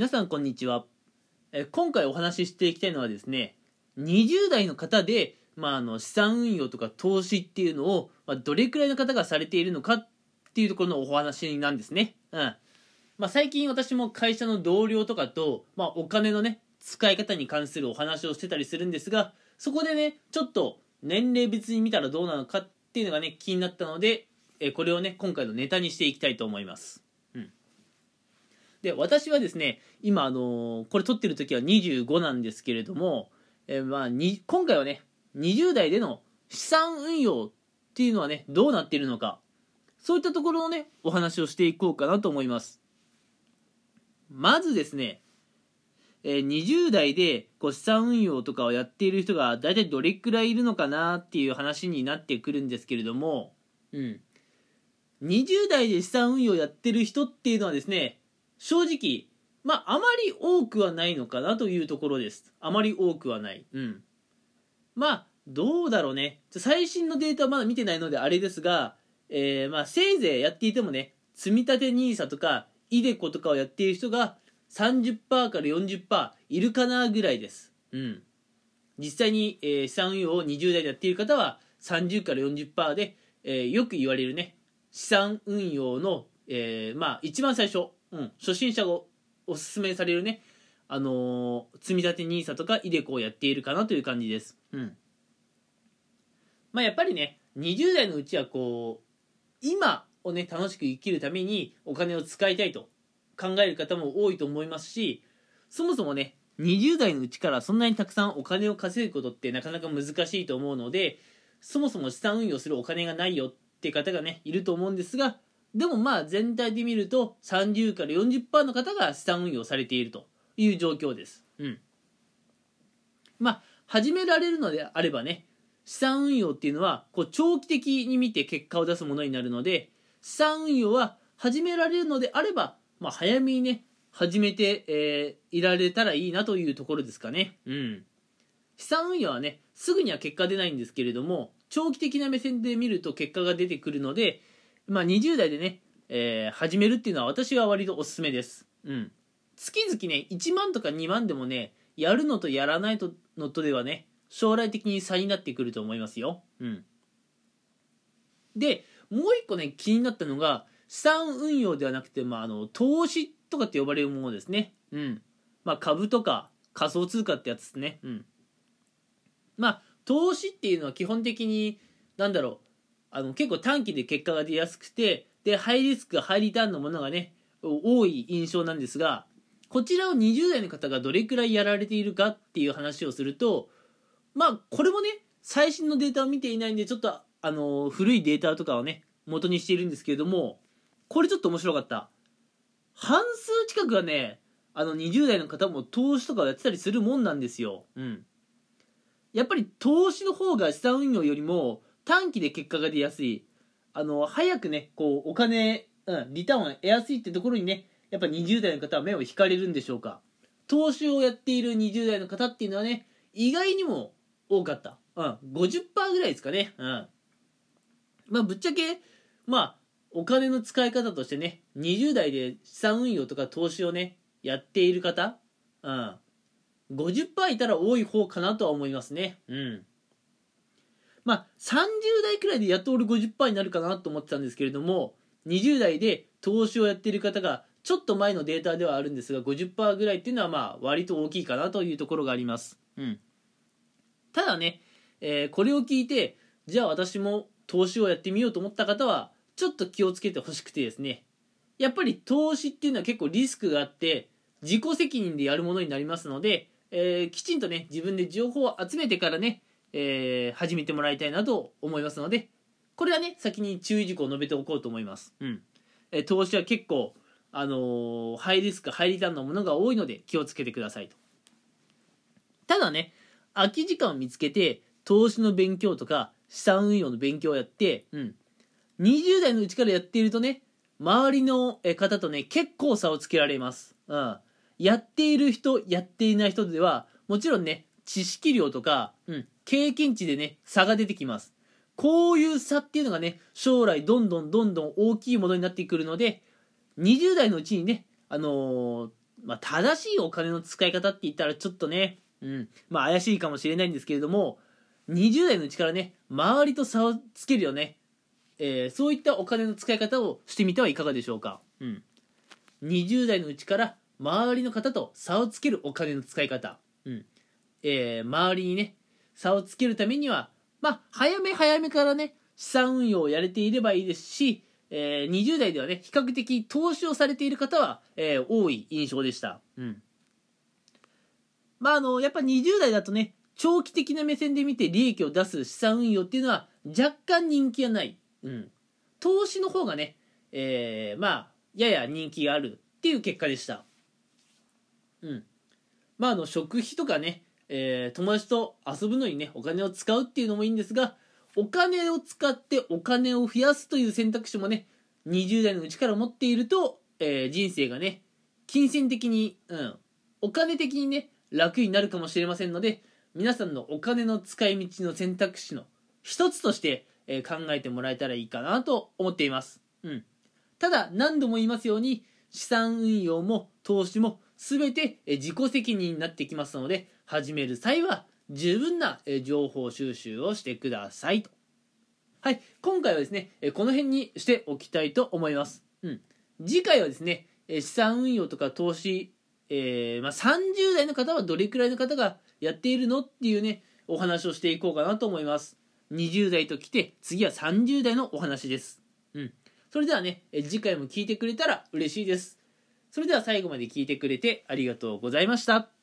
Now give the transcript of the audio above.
皆さんこんにちは。え今回お話ししていきたいのはですね20代の方で、まあ、あの資産運用とか投資っていうのを、まあ、どれくらいの方がされているのかっていうところのお話なんですね、うん。まあ、最近私も会社の同僚とかと、まあ、お金のね使い方に関するお話をしてたりするんですがそこでねちょっと年齢別に見たらどうなのかっていうのがね気になったのでえこれをね今回のネタにしていきたいと思います。で私はですね今あのーこれ撮ってる時は25なんですけれども、えーまあ、に今回はね20代での資産運用っていうのはねどうなっているのかそういったところをねお話をしていこうかなと思います。まずですね、えー20代でこう資産運用とかをやっている人が大体どれくらいいるのかなっていう話になってくるんですけれどもうん。20代で資産運用やってる人っていうのはですね正直、まあ、あまり多くはないのかなというところです。あまり多くはない。うん。まあ、どうだろうね。最新のデータはまだ見てないのであれですが、えー、まあ、せいぜいやっていてもね、積立 NISA とか、イデコとかをやっている人が30%から40%いるかなぐらいです。うん。実際に、えー、資産運用を20代でやっている方は30から40%で、えー、よく言われるね、資産運用の、えー、まあ、一番最初、うん、初心者がおすすめされるね、あのー、積立 NISA とか iDeCo をやっているかなという感じです。うん。まあやっぱりね、20代のうちはこう、今をね、楽しく生きるためにお金を使いたいと考える方も多いと思いますし、そもそもね、20代のうちからそんなにたくさんお金を稼ぐことってなかなか難しいと思うので、そもそも資産運用するお金がないよって方がね、いると思うんですが、でもまあ全体で見ると30から40%の方が資産運用されているという状況です。うん。まあ始められるのであればね資産運用っていうのはこう長期的に見て結果を出すものになるので資産運用は始められるのであれば、まあ、早めにね始めて、えー、いられたらいいなというところですかね。うん。資産運用はねすぐには結果出ないんですけれども長期的な目線で見ると結果が出てくるのでまあ、20代でね、えー、始めるっていうのは私は割とおすすめです。うん。月々ね、1万とか2万でもね、やるのとやらないのとではね、将来的に差になってくると思いますよ。うん。で、もう一個ね、気になったのが、資産運用ではなくて、まあ、あの、投資とかって呼ばれるものですね。うん。まあ、株とか仮想通貨ってやつですね。うん。まあ、投資っていうのは基本的に、なんだろう、あの結構短期で結果が出やすくてでハイリスクハイリターンのものがね多い印象なんですがこちらを20代の方がどれくらいやられているかっていう話をするとまあこれもね最新のデータを見ていないんでちょっとあの古いデータとかをね元にしているんですけれどもこれちょっと面白かった。半数近くがねあの20代の方も投資とかをやってたりするもんなんですよ。うん。やっぱり投資の方が資産運用よりも短期で結果が出やすい。あの早くねこうお金、うん、リターンを得やすいってところにねやっぱ20代の方は目を引かれるんでしょうか。投資をやっている20代の方っていうのはね意外にも多かった、うん、50%ぐらいですかね、うん、まあぶっちゃけまあお金の使い方としてね20代で資産運用とか投資をねやっている方、うん、50%いたら多い方かなとは思いますね。うん。まあ、30代くらいでやっと俺50%になるかなと思ってたんですけれども、20代で投資をやっている方が、ちょっと前のデータではあるんですが、50%ぐらいっていうのはまあ、割と大きいかなというところがあります。うん。ただね、えー、これを聞いて、じゃあ私も投資をやってみようと思った方は、ちょっと気をつけてほしくてですね、やっぱり投資っていうのは結構リスクがあって、自己責任でやるものになりますので、えー、きちんとね、自分で情報を集めてからね、えー、始めてもらいたいなと思いますので、これはね、先に注意事項を述べておこうと思います。うん。えー、投資は結構、あのー、ハイリスク、ハイリターンのものが多いので気をつけてくださいと。ただね、空き時間を見つけて、投資の勉強とか、資産運用の勉強をやって、うん。20代のうちからやっているとね、周りの方とね、結構差をつけられます。うん。やっている人、やっていない人では、もちろんね、知識量とか、うん、経験値でね、差が出てきます。こういう差っていうのがね、将来どんどんどんどん大きいものになってくるので、20代のうちにね、あのー、まあ、正しいお金の使い方って言ったらちょっとね、うんまあ、怪しいかもしれないんですけれども20代のうちからね周りと差をつけるよね、えー、そういったお金の使い方をしてみてはいかがでしょうか、うん、20代のうちから周りの方と差をつけるお金の使い方、うん。えー、周りにね差をつけるためにはまあ早め早めからね資産運用をやれていればいいですしえー、20代ではね、比較的投資をされている方は、えー、多い印象でした。うん。まあ、あの、やっぱ20代だとね、長期的な目線で見て利益を出す資産運用っていうのは若干人気がない。うん。投資の方がね、えー、まあ、やや人気があるっていう結果でした。うん。まあ、あの、食費とかね、えー、友達と遊ぶのにね、お金を使うっていうのもいいんですが、お金を使ってお金を増やすという選択肢もね20代のうちから持っていると、えー、人生がね金銭的に、うん、お金的にね楽になるかもしれませんので皆さんのお金の使い道の選択肢の一つとして、えー、考えてもらえたらいいかなと思っています、うん、ただ何度も言いますように資産運用も投資も全て自己責任になってきますので始める際は十分な情報収集をしてくださいと。はい、今回はですね、この辺にしておきたいと思います。うん。次回はですね、資産運用とか投資、えー、まあ、30代の方はどれくらいの方がやっているのっていうね、お話をしていこうかなと思います。20代と来て、次は30代のお話です。うん。それではね、次回も聞いてくれたら嬉しいです。それでは最後まで聞いてくれてありがとうございました。